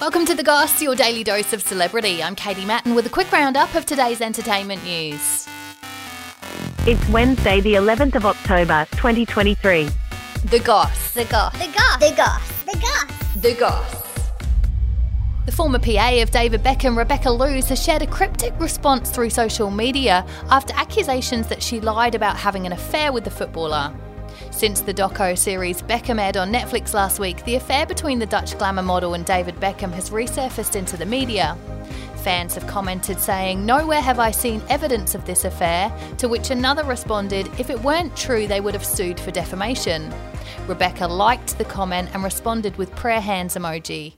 Welcome to The Goss, your daily dose of celebrity. I'm Katie Mattin with a quick roundup of today's entertainment news. It's Wednesday, the 11th of October, 2023. The Goss. The Goss. The Goss. The Goss. The Goss. The Goss. The former PA of David Beckham, Rebecca Loos, has shared a cryptic response through social media after accusations that she lied about having an affair with the footballer. Since the doco series Beckham aired on Netflix last week, the affair between the Dutch glamour model and David Beckham has resurfaced into the media. Fans have commented saying, Nowhere have I seen evidence of this affair, to which another responded, If it weren't true, they would have sued for defamation. Rebecca liked the comment and responded with prayer hands emoji.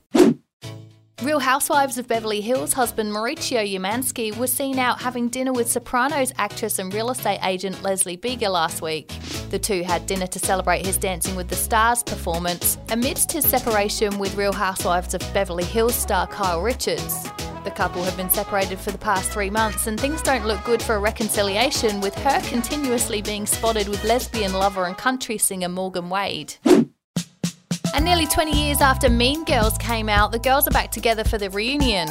Real Housewives of Beverly Hills husband Mauricio Umansky was seen out having dinner with Sopranos actress and real estate agent Leslie Bega last week. The two had dinner to celebrate his Dancing with the Stars performance amidst his separation with Real Housewives of Beverly Hills star Kyle Richards. The couple have been separated for the past three months, and things don't look good for a reconciliation, with her continuously being spotted with lesbian lover and country singer Morgan Wade. And nearly 20 years after Mean Girls came out, the girls are back together for the reunion.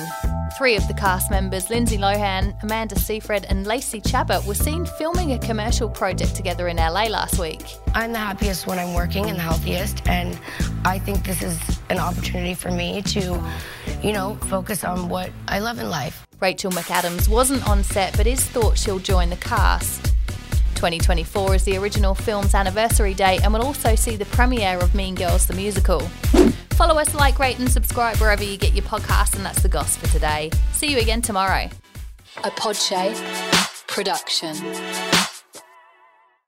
Three of the cast members, Lindsay Lohan, Amanda Seyfried, and Lacey Chabert, were seen filming a commercial project together in LA last week. I'm the happiest when I'm working and the healthiest, and I think this is an opportunity for me to, you know, focus on what I love in life. Rachel McAdams wasn't on set, but is thought she'll join the cast. 2024 is the original film's anniversary date and will also see the premiere of Mean Girls the Musical. Follow us, like, rate, and subscribe wherever you get your podcasts, and that's the goss for today. See you again tomorrow. A Podshape production.